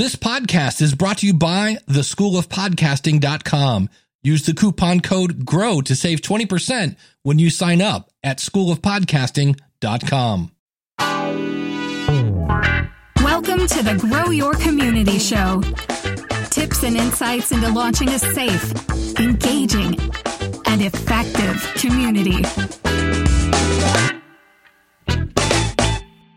This podcast is brought to you by the School of Podcasting.com. Use the coupon code GROW to save 20% when you sign up at schoolofpodcasting.com. Welcome to the Grow Your Community Show. Tips and insights into launching a safe, engaging, and effective community.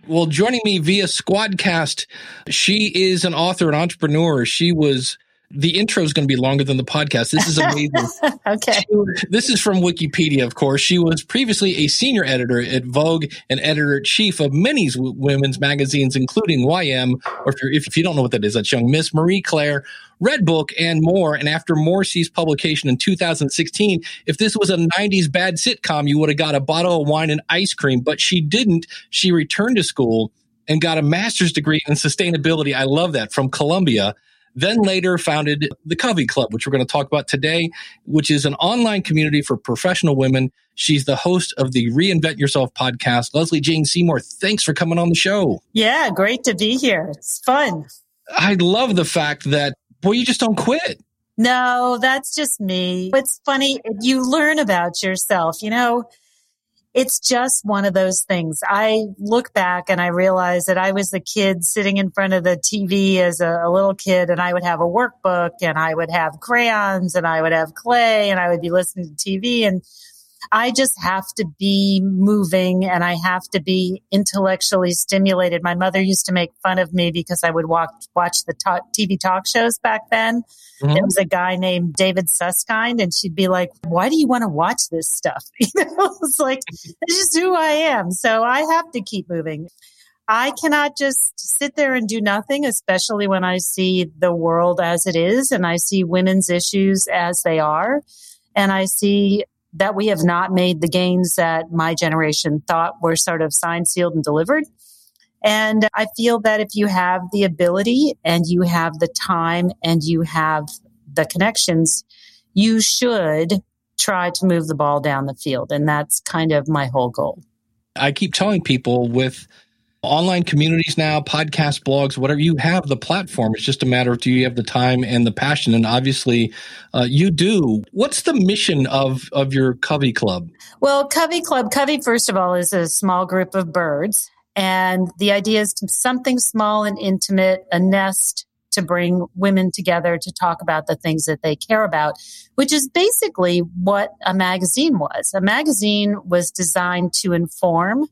Well, joining me via Squadcast, she is an author and entrepreneur. She was the intro is going to be longer than the podcast. This is amazing. okay. This is from Wikipedia, of course. She was previously a senior editor at Vogue and editor chief of many women's magazines, including YM, or if, if you don't know what that is, that's Young Miss, Marie Claire, Redbook, and more. And after More ceased publication in 2016, if this was a 90s bad sitcom, you would have got a bottle of wine and ice cream, but she didn't. She returned to school and got a master's degree in sustainability. I love that from Columbia then later founded the Covey Club, which we're going to talk about today, which is an online community for professional women. She's the host of the Reinvent Yourself podcast. Leslie Jane Seymour, thanks for coming on the show. Yeah, great to be here. It's fun. I love the fact that, boy, you just don't quit. No, that's just me. It's funny. You learn about yourself. You know, it's just one of those things. I look back and I realize that I was the kid sitting in front of the TV as a, a, little kid and I would have a workbook and I would have crayons and I would have clay and I would be listening to TV and I just have to be moving and I have to be intellectually stimulated. My mother used to make fun of me because I would watch, watch the TV talk shows back then. Mm-hmm. There was a guy named David Susskind and she'd be like, why do you want to watch this stuff? You know, it's like, this is who I am. So I have to keep moving. I cannot just sit there and do nothing, especially when I see the world as it is and I see women's issues as they are. And I see that we have not made the gains that my generation thought were sort of signed, sealed, and delivered. And I feel that if you have the ability and you have the time and you have the connections, you should try to move the ball down the field. And that's kind of my whole goal. I keep telling people with online communities now, podcast, blogs, whatever you have the platform. It's just a matter of do you have the time and the passion? And obviously, uh, you do. What's the mission of of your Covey Club? Well, Covey Club, Covey, first of all, is a small group of birds. And the idea is something small and intimate, a nest to bring women together to talk about the things that they care about, which is basically what a magazine was. A magazine was designed to inform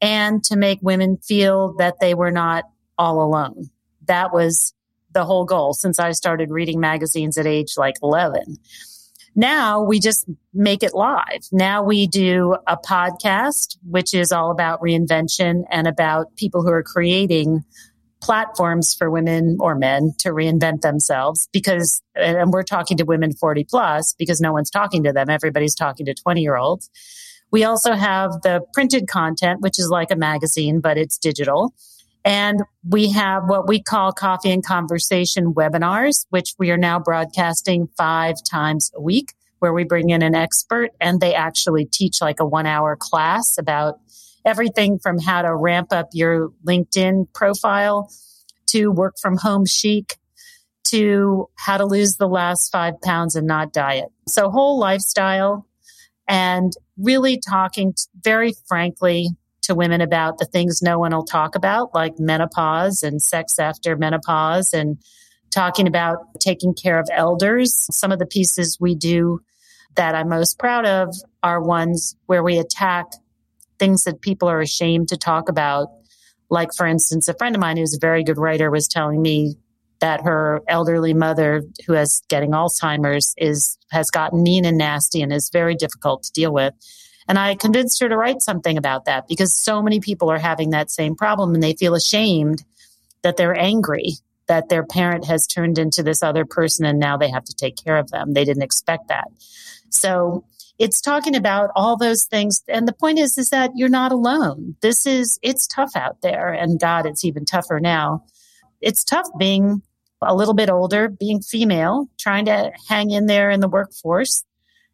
and to make women feel that they were not all alone. That was the whole goal since I started reading magazines at age like 11. Now we just make it live. Now we do a podcast, which is all about reinvention and about people who are creating platforms for women or men to reinvent themselves because, and we're talking to women 40 plus because no one's talking to them. Everybody's talking to 20 year olds. We also have the printed content, which is like a magazine, but it's digital. And we have what we call coffee and conversation webinars, which we are now broadcasting five times a week, where we bring in an expert and they actually teach like a one hour class about everything from how to ramp up your LinkedIn profile to work from home chic to how to lose the last five pounds and not diet. So whole lifestyle and really talking very frankly to women about the things no one will talk about, like menopause and sex after menopause, and talking about taking care of elders. Some of the pieces we do that I'm most proud of are ones where we attack things that people are ashamed to talk about. Like, for instance, a friend of mine who's a very good writer was telling me that her elderly mother who is getting Alzheimer's is has gotten mean and nasty and is very difficult to deal with. And I convinced her to write something about that because so many people are having that same problem and they feel ashamed that they're angry that their parent has turned into this other person and now they have to take care of them. They didn't expect that. So it's talking about all those things. And the point is, is that you're not alone. This is, it's tough out there. And God, it's even tougher now. It's tough being a little bit older, being female, trying to hang in there in the workforce.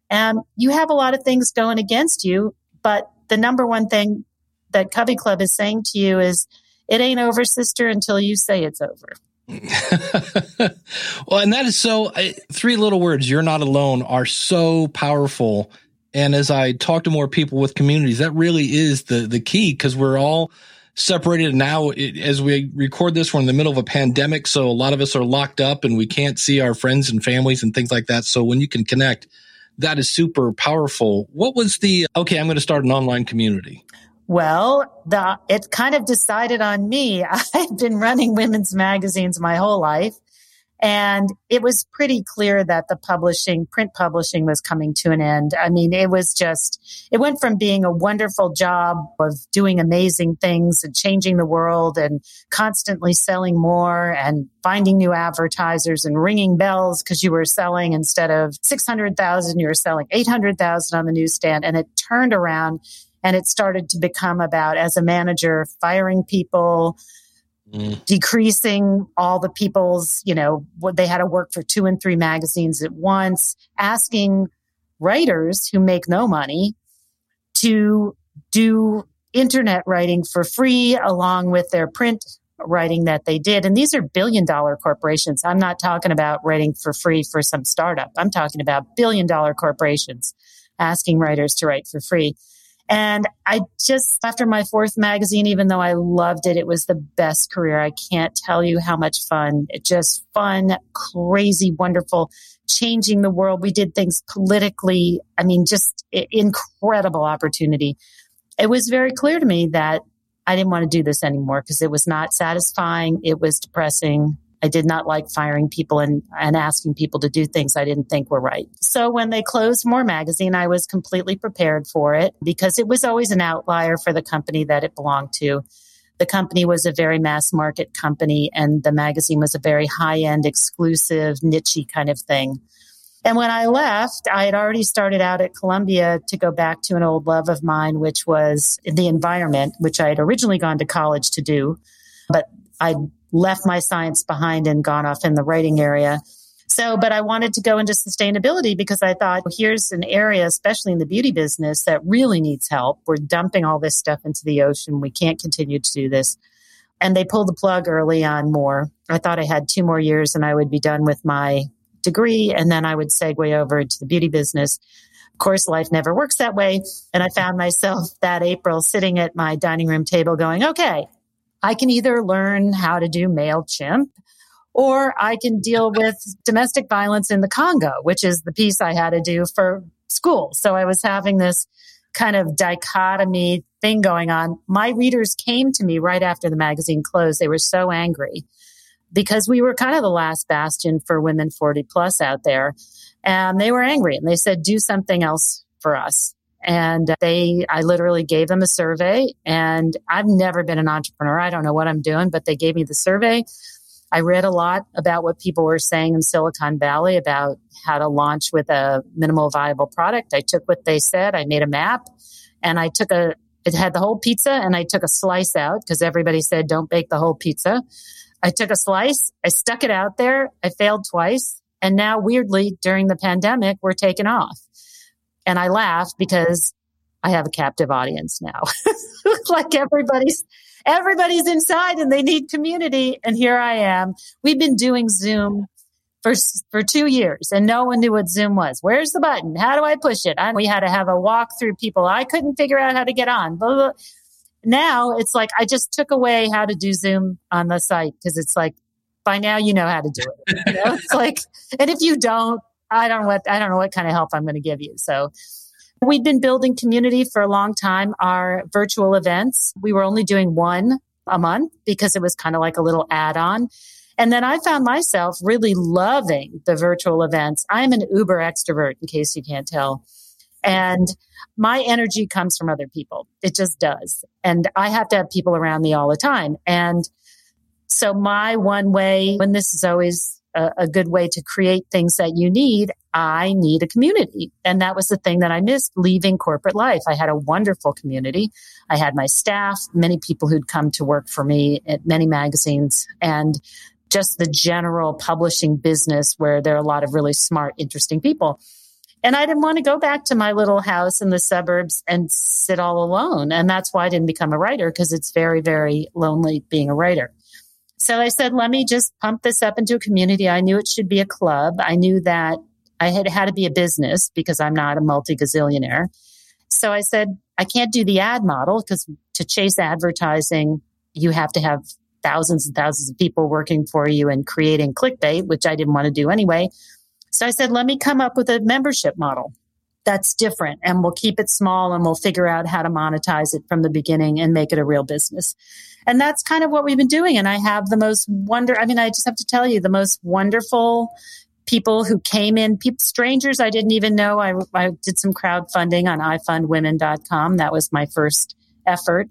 And you have a lot of things going against you. But the number one thing that Covey Club is saying to you is, it ain't over, sister, until you say it's over. well, and that is so, I, three little words, you're not alone, are so powerful. And as I talk to more people with communities, that really is the, the key because we're all separated now. It, as we record this, we're in the middle of a pandemic. So a lot of us are locked up and we can't see our friends and families and things like that. So when you can connect, that is super powerful. What was the, okay, I'm going to start an online community. Well, the, it kind of decided on me. I've been running women's magazines my whole life. And it was pretty clear that the publishing, print publishing was coming to an end. I mean, it was just, it went from being a wonderful job of doing amazing things and changing the world and constantly selling more and finding new advertisers and ringing bells because you were selling instead of 600,000, you were selling 800,000 on the newsstand. And it turned around and it started to become about, as a manager, firing people, mm. decreasing all the people's, you know, what they had to work for two and three magazines at once, asking writers who make no money to do internet writing for free along with their print writing that they did. And these are billion dollar corporations. I'm not talking about writing for free for some startup. I'm talking about billion dollar corporations asking writers to write for free. And I just, after my fourth magazine, even though I loved it, it was the best career. I can't tell you how much fun. It just fun, crazy, wonderful, changing the world. We did things politically. I mean, just incredible opportunity. It was very clear to me that I didn't want to do this anymore because it was not satisfying. It was depressing. I did not like firing people and, and asking people to do things I didn't think were right. So when they closed More Magazine, I was completely prepared for it because it was always an outlier for the company that it belonged to. The company was a very mass market company and the magazine was a very high end, exclusive, niche kind of thing. And when I left, I had already started out at Columbia to go back to an old love of mine, which was the environment, which I had originally gone to college to do. But I left my science behind and gone off in the writing area. So, but I wanted to go into sustainability because I thought well, here's an area, especially in the beauty business, that really needs help. We're dumping all this stuff into the ocean. We can't continue to do this. And they pulled the plug early on more. I thought I had two more years and I would be done with my degree and then I would segue over into the beauty business. Of course, life never works that way. And I found myself that April sitting at my dining room table going, okay, I can either learn how to do MailChimp or I can deal with domestic violence in the Congo, which is the piece I had to do for school. So I was having this kind of dichotomy thing going on. My readers came to me right after the magazine closed. They were so angry because we were kind of the last bastion for women 40 plus out there. And they were angry and they said, do something else for us. And they, I literally gave them a survey and I've never been an entrepreneur. I don't know what I'm doing, but they gave me the survey. I read a lot about what people were saying in Silicon Valley about how to launch with a minimal viable product. I took what they said, I made a map and I took a, it had the whole pizza and I took a slice out because everybody said don't bake the whole pizza. I took a slice, I stuck it out there, I failed twice. And now weirdly during the pandemic, we're taking off. And I laugh because I have a captive audience now. like everybody's everybody's inside and they need community and here I am. We've been doing Zoom for for 2 years and no one knew what Zoom was. Where's the button? How do I push it? And we had to have a walk through people. I couldn't figure out how to get on. Blah, blah. Now it's like I just took away how to do Zoom on the site because it's like by now you know how to do it. You know? it's like and if you don't I don't know what I don't know what kind of help I'm going to give you. So we've been building community for a long time. Our virtual events, we were only doing one a month because it was kind of like a little add-on. And then I found myself really loving the virtual events. I'm an uber extrovert in case you can't tell. And my energy comes from other people. It just does. And I have to have people around me all the time. And so my one way, when this is always a, a good way to create things that you need, I need a community. And that was the thing that I missed leaving corporate life. I had a wonderful community. I had my staff, many people who'd come to work for me at many magazines and just the general publishing business where there are a lot of really smart, interesting people. And I didn't want to go back to my little house in the suburbs and sit all alone. And that's why I didn't become a writer because it's very, very lonely being a writer. So I said, let me just pump this up into a community. I knew it should be a club. I knew that I had had to be a business because I'm not a multi gazillionaire. So I said, I can't do the ad model because to chase advertising, you have to have thousands and thousands of people working for you and creating clickbait, which I didn't want to do anyway. So I said, let me come up with a membership model that's different and we'll keep it small and we'll figure out how to monetize it from the beginning and make it a real business. And that's kind of what we've been doing. And I have the most wonder, I mean, I just have to tell you the most wonderful people who came in, people, strangers I didn't even know. I, I did some crowdfunding on ifundwomen.com. That was my first effort.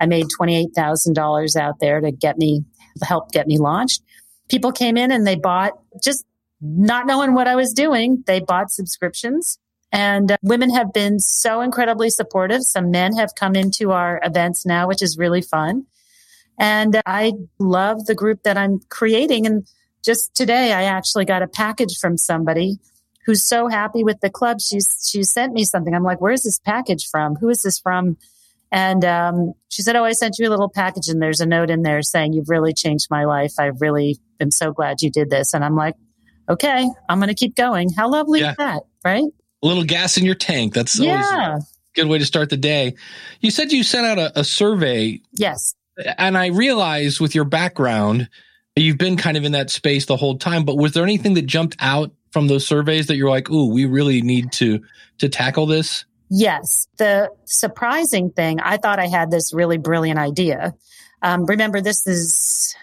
I made $28,000 out there to get me, help get me launched. People came in and they bought just not knowing what I was doing. They bought subscriptions and uh, women have been so incredibly supportive. Some men have come into our events now, which is really fun. And I love the group that I'm creating. And just today, I actually got a package from somebody who's so happy with the club. She's, she sent me something. I'm like, where's this package from? Who is this from? And um, she said, Oh, I sent you a little package, and there's a note in there saying, You've really changed my life. I really am so glad you did this. And I'm like, Okay, I'm going to keep going. How lovely yeah. is that? Right? A little gas in your tank. That's yeah. good way to start the day. You said you sent out a, a survey. Yes. And I realized with your background, you've been kind of in that space the whole time, but was there anything that jumped out from those surveys that you're like, ooh, we really need to to tackle this? Yes. The surprising thing, I thought I had this really brilliant idea. Um, remember, this is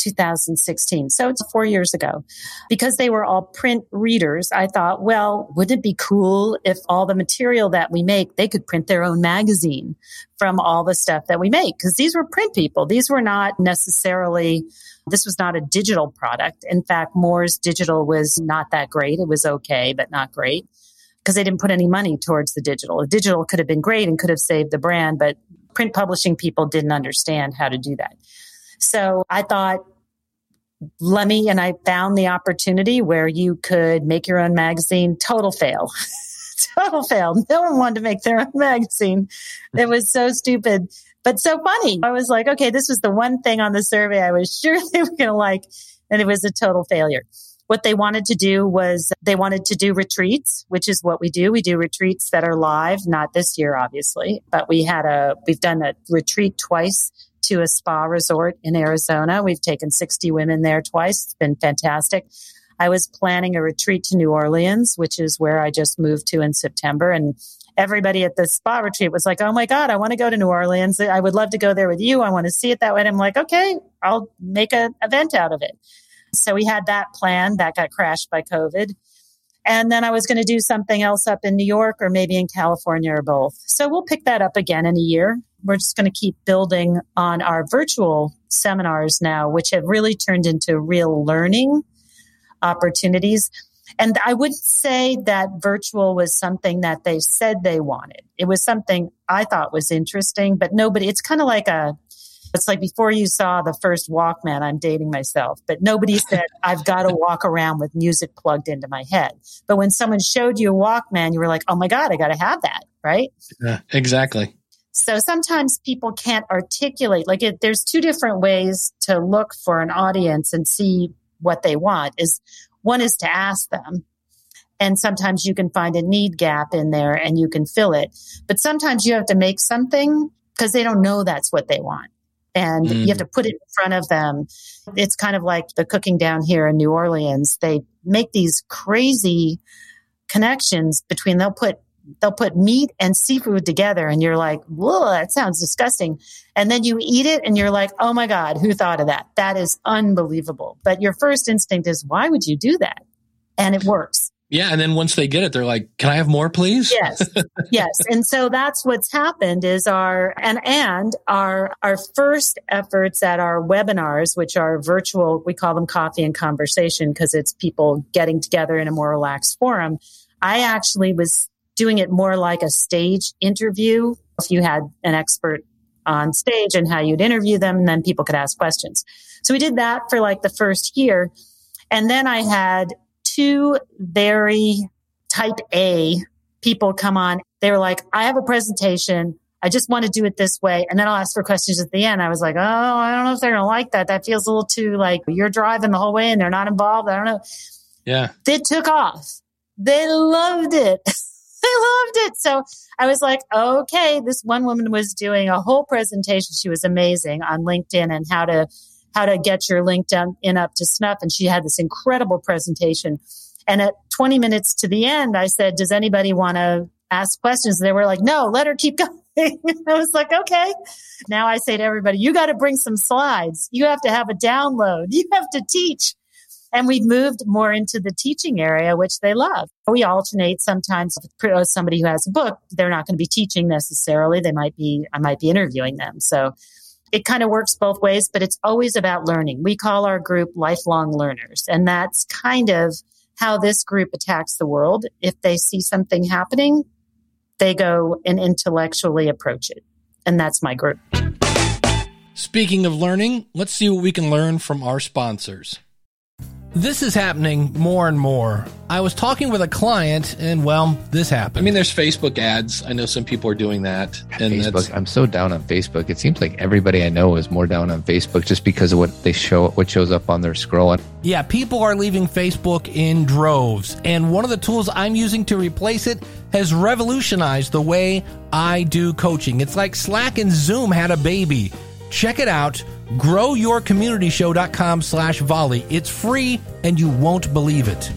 2016. So it's four years ago. Because they were all print readers, I thought, well, wouldn't it be cool if all the material that we make, they could print their own magazine from all the stuff that we make? Because these were print people. These were not necessarily, this was not a digital product. In fact, More's digital was not that great. It was okay, but not great because they didn't put any money towards the digital. The digital could have been great and could have saved the brand, but print publishing people didn't understand how to do that. So I thought, let me, and I found the opportunity where you could make your own magazine. Total fail. Total fail. No one wanted to make their own magazine. It was so stupid, but so funny. I was like, okay, this was the one thing on the survey I was sure they were going to like. And it was a total failure. What they wanted to do was they wanted to do retreats, which is what we do. We do retreats that are live, not this year, obviously, but we had a, we've done a retreat twice to a spa resort in Arizona. We've taken 60 women there twice. It's been fantastic. I was planning a retreat to New Orleans, which is where I just moved to in September. And everybody at the spa retreat was like, Oh my God, I want to go to New Orleans. I would love to go there with you. I want to see it that way. And I'm like, okay, I'll make an event out of it. So we had that plan that got crashed by COVID. And then I was going to do something else up in New York or maybe in California or both. So we'll pick that up again in a year. We're just going to keep building on our virtual seminars now, which have really turned into real learning opportunities. And I wouldn't say that virtual was something that they said they wanted. It was something I thought was interesting, but nobody, it's kind of like a, it's like before you saw the first Walkman, I'm dating myself, but nobody said, I've got to walk around with music plugged into my head. But when someone showed you a Walkman, you were like, oh my God, I got to have that. Right. Yeah, exactly. So sometimes people can't articulate, like it, there's two different ways to look for an audience and see what they want is one is to ask them. And sometimes you can find a need gap in there and you can fill it. But sometimes you have to make something because they don't know that's what they want and mm. you have mm. to put it in front of them. It's kind of like the cooking down here in New Orleans. They make these crazy connections between they'll put they'll put meat and seafood together and you're like, whoa, that sounds disgusting. And then you eat it and you're like, oh my God, who thought of that? That is unbelievable. But your first instinct is, why would you do that? And it works. Yeah, and then once they get it, they're like, "Can I have more, please?" Yes, yes. And so that's what's happened is our and and our our first efforts at our webinars, which are virtual, we call them coffee and conversation because it's people getting together in a more relaxed forum. I actually was doing it more like a stage interview. If you had an expert on stage and how you'd interview them, and then people could ask questions. So we did that for like the first year, and then I had two very type A people come on. They were like, I have a presentation. I just want to do it this way. And then I'll ask for questions at the end. I was like, oh, I don't know if they're going to like that. That feels a little too like you're driving the whole way and they're not involved. I don't know. Yeah. They took off. They loved it. they loved it. So I was like, okay, this one woman was doing a whole presentation. She was amazing on LinkedIn and how to how to get your LinkedIn in up to snuff. And she had this incredible presentation. And at 20 minutes to the end, I said, does anybody want to ask questions? And they were like, no, let her keep going. I was like, okay. Now I say to everybody, you got to bring some slides. You have to have a download. You have to teach. And we've moved more into the teaching area, which they love. We alternate sometimes with uh, somebody who has a book. They're not going to be teaching necessarily. They might be, I might be interviewing them. So it kind of works both ways, but it's always about learning. We call our group lifelong learners. And that's kind of how this group attacks the world. If they see something happening, they go and intellectually approach it. And that's my group. Speaking of learning, let's see what we can learn from our sponsors. This is happening more and more. I was talking with a client, and well, this happened. I mean, there's Facebook ads. I know some people are doing that. And Facebook, I'm so down on Facebook. It seems like everybody I know is more down on Facebook just because of what they show, what shows up on their scroll. Yeah, people are leaving Facebook in droves, and one of the tools I'm using to replace it has revolutionized the way I do coaching. It's like Slack and Zoom had a baby. Check it out growyourcommunityshow.com slash volley. It's free and you won't believe it.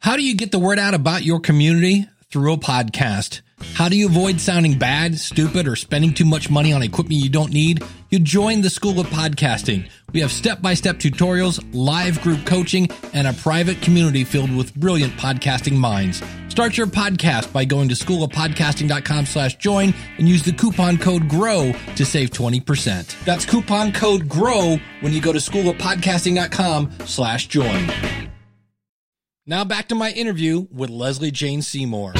How do you get the word out about your community? Through a podcast. How do you avoid sounding bad, stupid, or spending too much money on equipment you don't need? You join the School of Podcasting. We have step-by-step tutorials, live group coaching, and a private community filled with brilliant podcasting minds. Start your podcast by going to schoolofpodcasting.com slash join and use the coupon code GROW to save 20%. That's coupon code GROW when you go to schoolofpodcasting.com slash join. Now back to my interview with Leslie Jane Seymour.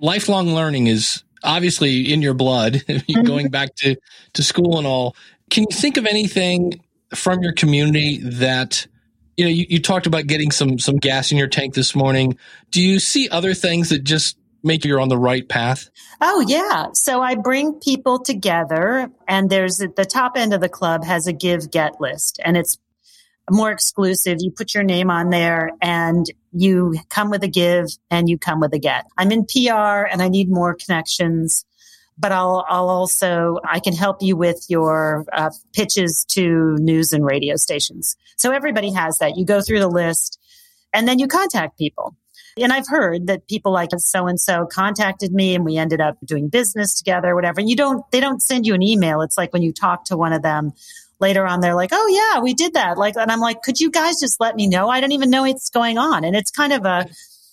Lifelong learning is obviously in your blood, going back to, to school and all. Can you think of anything from your community that you know, you, you talked about getting some some gas in your tank this morning. Do you see other things that just make you're on the right path? Oh yeah. So I bring people together and there's the top end of the club has a give get list and it's more exclusive. You put your name on there and you come with a give and you come with a get. I'm in PR and I need more connections but I'll, I'll also, I can help you with your uh, pitches to news and radio stations. So everybody has that. You go through the list and then you contact people. And I've heard that people like so and so contacted me and we ended up doing business together, whatever. And you don't, they don't send you an email. It's like when you talk to one of them later on, they're like, Oh yeah, we did that. Like, and I'm like, could you guys just let me know? I don't even know what's going on. And it's kind of a,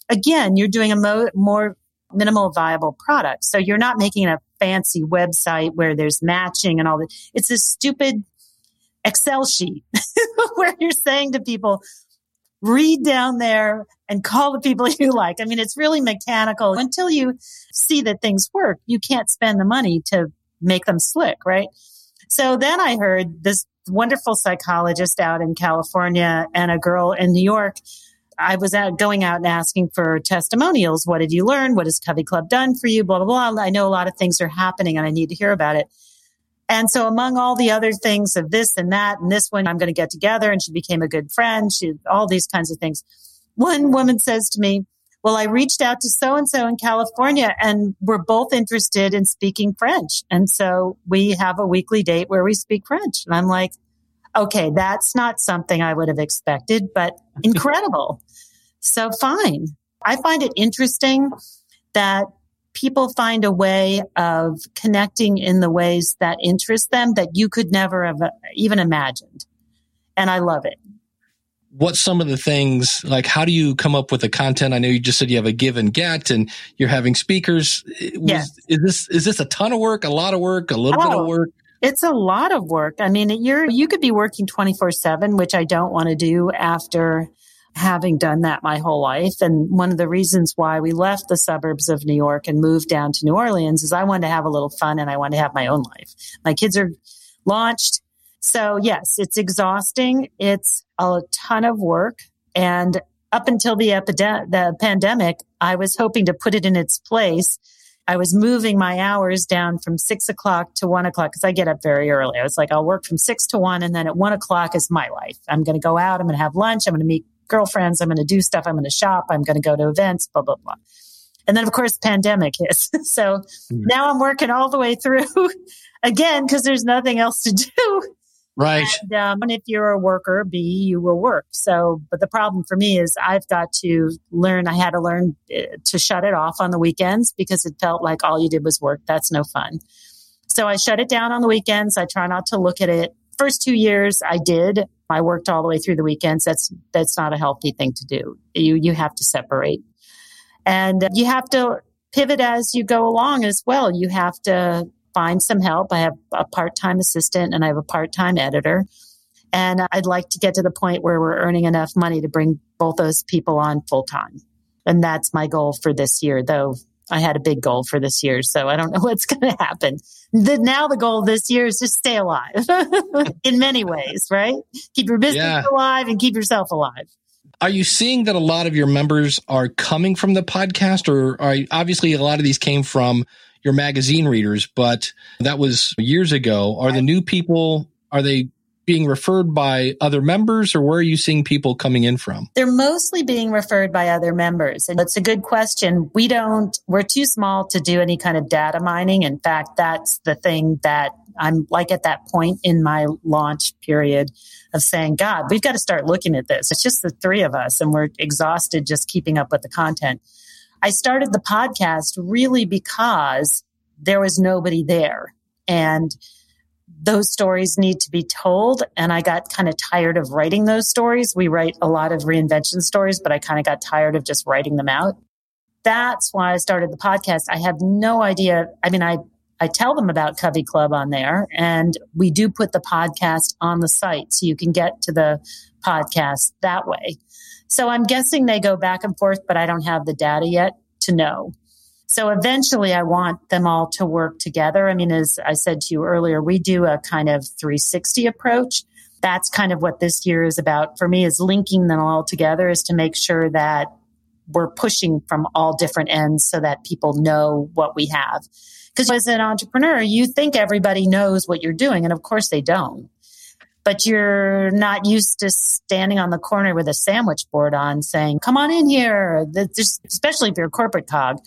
again, you're doing a mo- more minimal viable product. So you're not making a fancy website where there's matching and all that. It's a stupid Excel sheet where you're saying to people, read down there and call the people you like. I mean, it's really mechanical. Until you see that things work, you can't spend the money to make them slick, right? So then I heard this wonderful psychologist out in California and a girl in New York I was out going out and asking for testimonials. What did you learn? What has Covey Club done for you? Blah, blah, blah. I know a lot of things are happening and I need to hear about it. And so among all the other things of this and that and this one, I'm going to get together and she became a good friend. She, all these kinds of things. One woman says to me, well, I reached out to so and so in California and we're both interested in speaking French. And so we have a weekly date where we speak French. And I'm like, okay, that's not something I would have expected, but incredible. so fine. I find it interesting that people find a way of connecting in the ways that interest them that you could never have uh, even imagined. And I love it. What's some of the things like how do you come up with the content? I know you just said you have a give and get and you're having speakers. Was. Is this is this a ton of work, a lot of work, a little oh, bit of oh, work? It's a lot of work. I mean, you're, you could be working 24 seven, which I don't want to do after having done that my whole life. And one of the reasons why we left the suburbs of New York and moved down to New Orleans is I wanted to have a little fun and I wanted to have my own life. My kids are launched. So yes, it's exhausting. It's a ton of work. And up until the epidemic, the pandemic, I was hoping to put it in its place I was moving my hours down from six o'clock to one o'clock because I get up very early. I was like, I'll work from six to one, and then at one o'clock is my life. I'm going to go out. I'm going to have lunch. I'm going to meet girlfriends. I'm going to do stuff. I'm going to shop. I'm going to go to events. Blah blah blah. And then, of course, pandemic hits. so mm-hmm. now I'm working all the way through again because there's nothing else to do. Right. And, um, and, if you're a worker, bee, you will work. So, but the problem for me is I've got to learn, I had to learn uh, to shut it off on the weekends because it felt like all you did was work. That's no fun. So I shut it down on the weekends. I try not to look at it. First two years I did. I worked all the way through the weekends. That's, that's not a healthy thing to do. You, you have to separate and you have to pivot as you go along as well. You have to find some help. I have a part time assistant and I have a part time editor. And I'd like to get to the point where we're earning enough money to bring both those people on full time. And that's my goal for this year, though I had a big goal for this year. So I don't know what's going to happen. The, now the goal this year is just stay alive in many ways, right? Keep your business yeah. alive and keep yourself alive. Are you seeing that a lot of your members are coming from the podcast or are obviously a lot of these came from your magazine readers, but that was years ago. Are the new people, are they being referred by other members or where are you seeing people coming in from? They're mostly being referred by other members. And it's a good question. We don't, we're too small to do any kind of data mining. In fact, that's the thing that I'm like at that point in my launch period of saying, God, we've got to start looking at this. It's just the three of us and we're exhausted just keeping up with the content. I started the podcast really because there was nobody there. And those stories need to be told. And I got kind of tired of writing those stories. We write a lot of reinvention stories, but I kind of got tired of just writing them out. That's why I started the podcast. I have no idea. I mean, I, I tell them about Covey Club on there and we do put the podcast on the site so you can get to the podcast that way. So I'm guessing they go back and forth, but I don't have the data yet to know. So eventually I want them all to work together. I mean, as I said to you earlier, we do a kind of 360 approach. That's kind of what this year is about for me is linking them all together is to make sure that we're pushing from all different ends so that people know what we have. Because as an entrepreneur, you think everybody knows what you're doing. And of course they don't but you're not used to standing on the corner with a sandwich board on saying, come on in here. Especially if you're a corporate cog,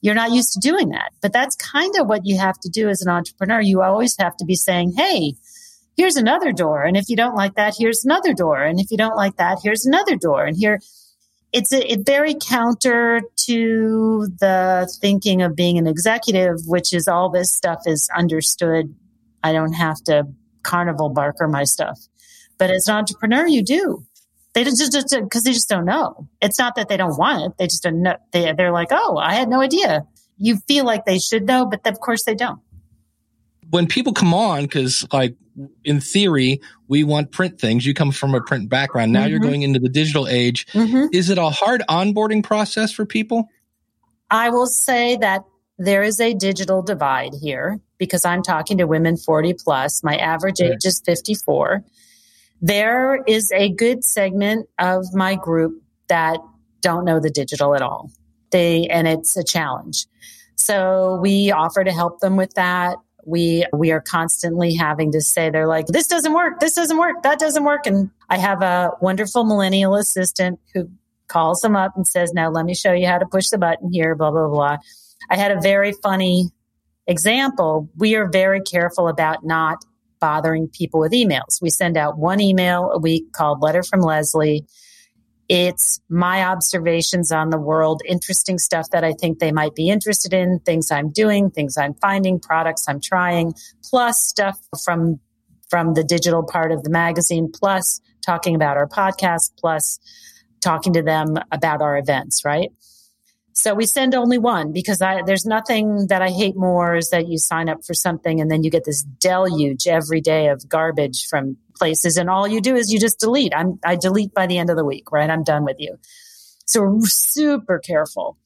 you're not used to doing that. But that's kind of what you have to do as an entrepreneur. You always have to be saying, Hey, here's another door. And if you don't like that, here's another door. And if you don't like that, here's another door. And here, it's a, it very counter to the thinking of being an executive, which is all this stuff is understood. I don't have to carnival barker my stuff. But as an entrepreneur, you do. They just just because they just don't know. It's not that they don't want it; they just don't know. They they're like, oh, I had no idea. You feel like they should know, but of course they don't. When people come on, because like in theory, we want print things. You come from a print background. Now mm-hmm. you're going into the digital age. Mm-hmm. Is it a hard onboarding process for people? I will say that there is a digital divide here because I'm talking to women 40 plus. My average age is 54. There is a good segment of my group that don't know the digital at all. They, and it's a challenge. So we offer to help them with that. We, we are constantly having to say, they're like, this doesn't work. This doesn't work. That doesn't work. And I have a wonderful millennial assistant who calls them up and says, now let me show you how to push the button here, blah, blah, blah. I had a very funny example, we are very careful about not bothering people with emails. We send out one email a week called Letter from Leslie. It's my observations on the world, interesting stuff that I think they might be interested in, things I'm doing, things I'm finding, products I'm trying, plus stuff from from the digital part of the magazine, plus talking about our podcast, plus talking to them about our events, right? So we send only one because I, there's nothing that I hate more is that you sign up for something and then you get this deluge every day of garbage from places and all you do is you just delete. I'm, I delete by the end of the week, right? I'm done with you. So we're super careful.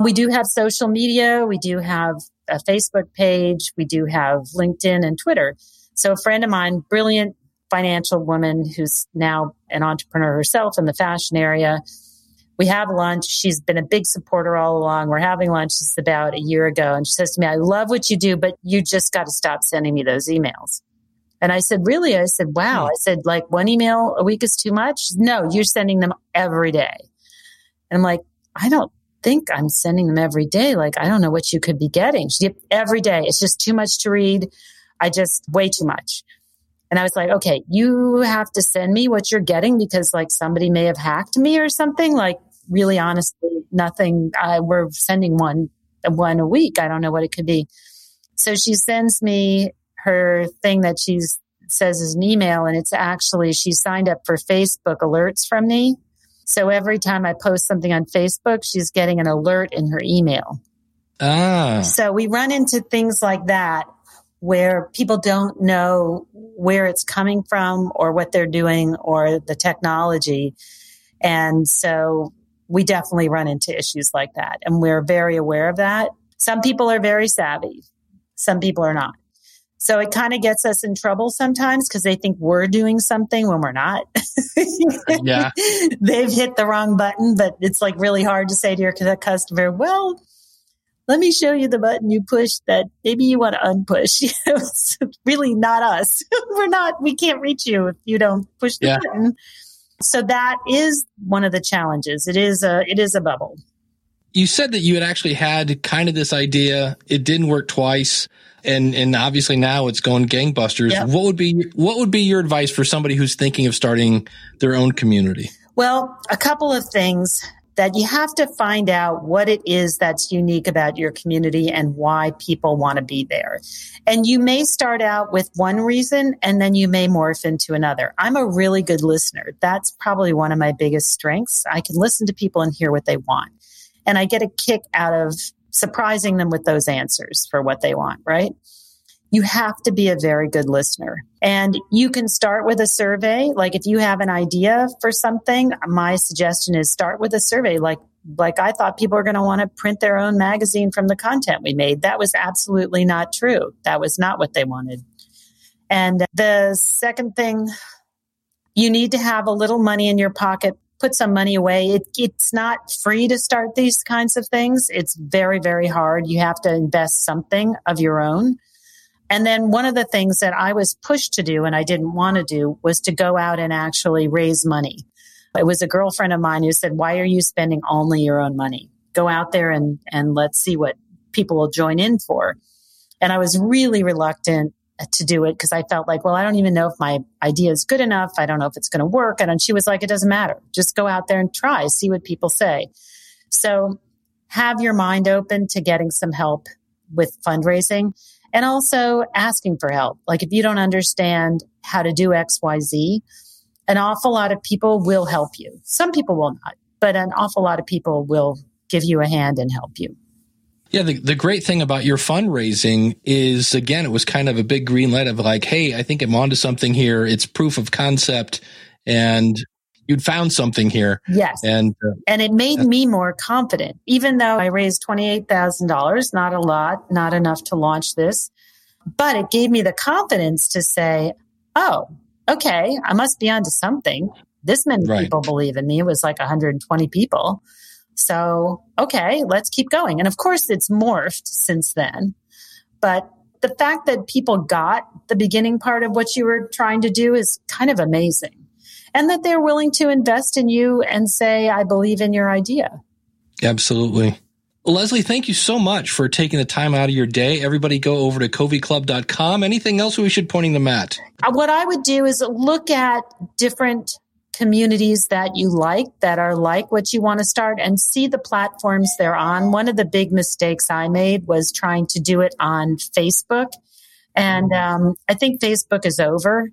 We do have social media. We do have a Facebook page. We do have LinkedIn and Twitter. So a friend of mine, brilliant financial woman who's now an entrepreneur herself in the fashion area, we have lunch. She's been a big supporter all along. We're having lunch. This about a year ago. And she says to me, I love what you do, but you just got to stop sending me those emails. And I said, Really? I said, Wow. Hmm. I said, like one email a week is too much? No, you're sending them every day. And I'm like, I don't think I'm sending them every day. Like, I don't know what you could be getting. She, every day. It's just too much to read. I just, way too much. And I was like, okay, you have to send me what you're getting because like somebody may have hacked me or something. Like, really honestly, nothing. Uh, we're sending one, one a week. I don't know what it could be. So she sends me her thing that she says is an email and it's actually she signed up for Facebook alerts from me. So every time I post something on Facebook, she's getting an alert in her email. Ah. So we run into things like that where people don't know where it's coming from or what they're doing or the technology. And so we definitely run into issues like that. And we're very aware of that. Some people are very savvy. Some people are not. So it kind of gets us in trouble sometimes because they think we're doing something when we're not. yeah. They've hit the wrong button, but it's like really hard to say to your customer, well, let me show you the button you push that maybe you want to unpush. it's really not us. we're not, we can't reach you if you don't push the yeah. button. So that is one of the challenges. It is a, it is a bubble. You said that you had actually had kind of this idea. It didn't work twice and and obviously now it's going gangbusters. Yep. What would be what would be your advice for somebody who's thinking of starting their own community? Well, a couple of things that you have to find out what it is that's unique about your community and why people want to be there. And you may start out with one reason and then you may morph into another. I'm a really good listener. That's probably one of my biggest strengths. I can listen to people and hear what they want. And I get a kick out of surprising them with those answers for what they want, right? You have to be a very good listener. And you can start with a survey. Like if you have an idea for something, my suggestion is start with a survey. Like, like I thought people were going to want to print their own magazine from the content we made. That was absolutely not true. That was not what they wanted. And the second thing, you need to have a little money in your pocket put some money away. It, it's not free to start these kinds of things. It's very, very hard. You have to invest something of your own. And then one of the things that I was pushed to do and I didn't want to do was to go out and actually raise money. It was a girlfriend of mine who said, Why are you spending only your own money? Go out there and, and let's see what people will join in for. And I was really reluctant to do it because I felt like, well, I don't even know if my idea is good enough. I don't know if it's going to work. And she was like, it doesn't matter. Just go out there and try, see what people say. So have your mind open to getting some help with fundraising and also asking for help. Like if you don't understand how to do XYZ, an awful lot of people will help you. Some people will not, but an awful lot of people will give you a hand and help you. Yeah, the, the great thing about your fundraising is, again, it was kind of a big green light of like, hey, I think I'm onto something here. It's proof of concept. And you'd found something here. Yes. And, uh, and it made me more confident, even though I raised $28,000, not a lot, not enough to launch this, but it gave me the confidence to say, oh, okay, I must be onto something. This many right. people believe in me. It was like 120 people. So, okay, let's keep going. And of course, it's morphed since then. But the fact that people got the beginning part of what you were trying to do is kind of amazing. And that they're willing to invest in you and say, I believe in your idea. Absolutely. Leslie, thank you so much for taking the time out of your day. Everybody go over to coveyclub.com. Anything else we should pointing them at? Uh, what I would do is look at different communities that you like that are like what you want to start and see the platforms they're on. One of the big mistakes I made was trying to do it on Facebook. And um, I think Facebook is over.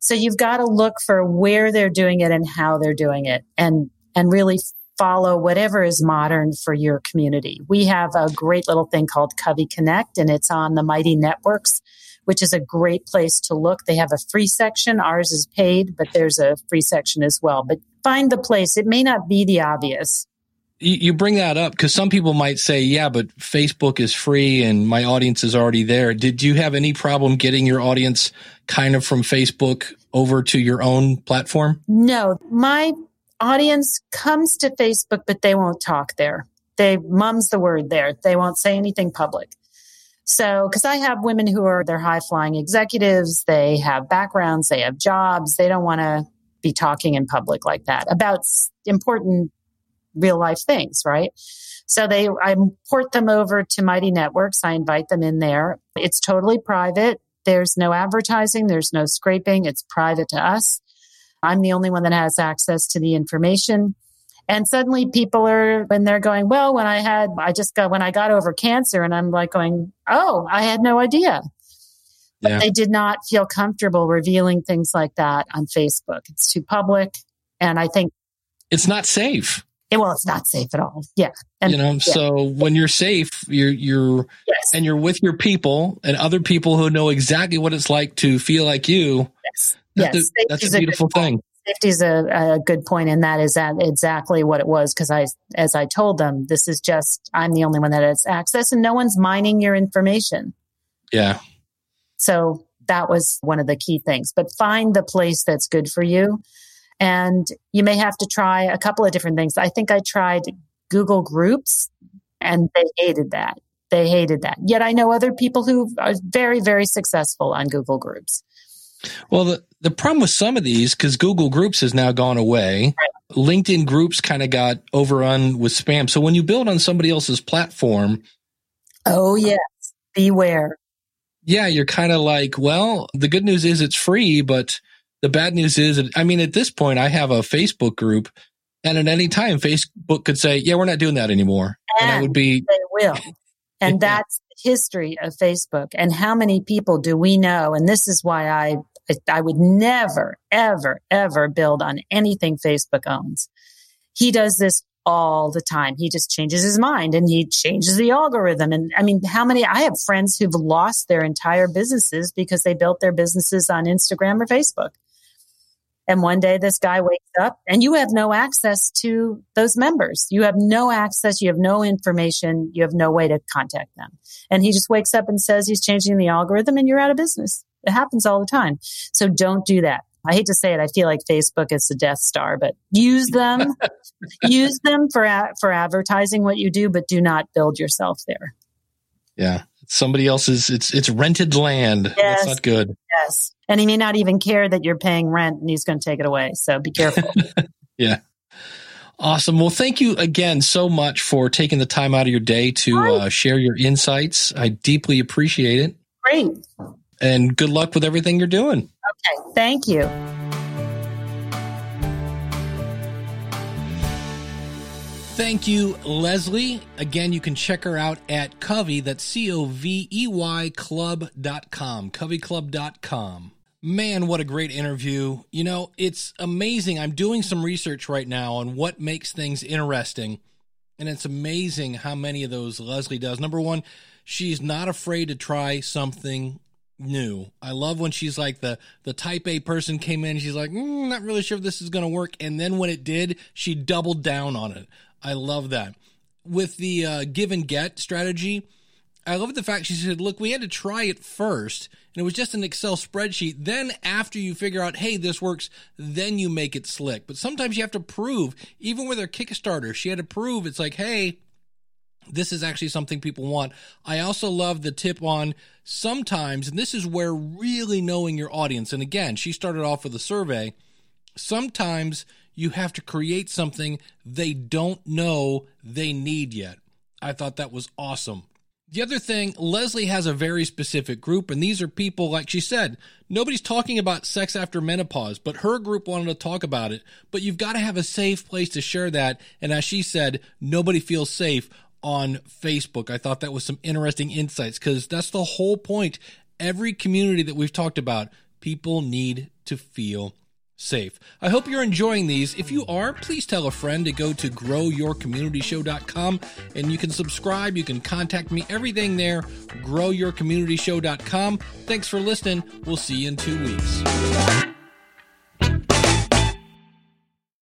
So you've got to look for where they're doing it and how they're doing it and, and really follow whatever is modern for your community. We have a great little thing called Covey Connect and it's on the Mighty Networks which is a great place to look. They have a free section. Ours is paid, but there's a free section as well. But find the place. It may not be the obvious. You bring that up because some people might say, yeah, but Facebook is free and my audience is already there. Did you have any problem getting your audience kind of from Facebook over to your own platform? No, my audience comes to Facebook, but they won't talk there. They mum's the word there. They won't say anything public. So, because I have women who are they're high flying executives, they have backgrounds, they have jobs, they don't want to be talking in public like that about important real life things, right? So they, I port them over to Mighty Networks. I invite them in there. It's totally private. There's no advertising. There's no scraping. It's private to us. I'm the only one that has access to the information. And suddenly people are, when they're going, well, when I had, I just got, when I got over cancer and I'm like going, oh, I had no idea. But yeah. they did not feel comfortable revealing things like that on Facebook. It's too public. And I think it's not safe. Well, it's not safe at all. Yeah. And, you know, yeah. so when you're safe, you're, you're, yes. and you're with your people and other people who know exactly what it's like to feel like you. Yes. That's yes. A, that's a beautiful a thing. Safety is a, a good point, and that is that exactly what it was. Because I, as I told them, this is just I'm the only one that has access, and no one's mining your information. Yeah. So that was one of the key things. But find the place that's good for you. And you may have to try a couple of different things. I think I tried Google Groups and they hated that. They hated that. Yet I know other people who are very, very successful on Google Groups. Well, the, the problem with some of these, because Google Groups has now gone away, right. LinkedIn Groups kind of got overrun with spam. So when you build on somebody else's platform, oh, yes, beware yeah, you're kind of like, well, the good news is it's free, but the bad news is, I mean, at this point, I have a Facebook group, and at any time, Facebook could say, yeah, we're not doing that anymore. And, and I would be. They will. And that's the history of Facebook. And how many people do we know? And this is why I, I would never, ever, ever build on anything Facebook owns. He does this all the time. He just changes his mind and he changes the algorithm. And I mean, how many, I have friends who've lost their entire businesses because they built their businesses on Instagram or Facebook. And one day this guy wakes up and you have no access to those members. You have no access. You have no information. You have no way to contact them. And he just wakes up and says he's changing the algorithm and you're out of business. It happens all the time. So don't do that. I hate to say it. I feel like Facebook is the Death Star, but use them, use them for for advertising what you do, but do not build yourself there. Yeah, somebody else's. It's it's rented land. Yes. That's not good. Yes, and he may not even care that you're paying rent, and he's going to take it away. So be careful. yeah. Awesome. Well, thank you again so much for taking the time out of your day to uh, share your insights. I deeply appreciate it. Great. And good luck with everything you're doing. Okay. Thank you. Thank you, Leslie. Again, you can check her out at Covey, that's C O V E Y club.com, coveyclub.com. Man, what a great interview. You know, it's amazing. I'm doing some research right now on what makes things interesting. And it's amazing how many of those Leslie does. Number one, she's not afraid to try something new. I love when she's like the the type A person came in. She's like, mm, not really sure if this is going to work, and then when it did, she doubled down on it. I love that. With the uh, give and get strategy, I love the fact she said, "Look, we had to try it first, and it was just an Excel spreadsheet. Then, after you figure out, hey, this works, then you make it slick. But sometimes you have to prove. Even with her Kickstarter, she had to prove. It's like, hey." this is actually something people want. I also love the tip on sometimes, and this is where really knowing your audience, and again, she started off with a survey. Sometimes you have to create something they don't know they need yet. I thought that was awesome. The other thing, Leslie has a very specific group, and these are people, like she said, nobody's talking about sex after menopause, but her group wanted to talk about it. But you've got to have a safe place to share that. And as she said, nobody feels safe on Facebook. I thought that was some interesting insights because that's the whole point. Every community that we've talked about, people need to feel safe. I hope you're enjoying these. If you are, please tell a friend to go to growyourcommunityshow.com and you can subscribe, you can contact me, everything there, growyourcommunityshow.com. Thanks for listening. We'll see you in two weeks.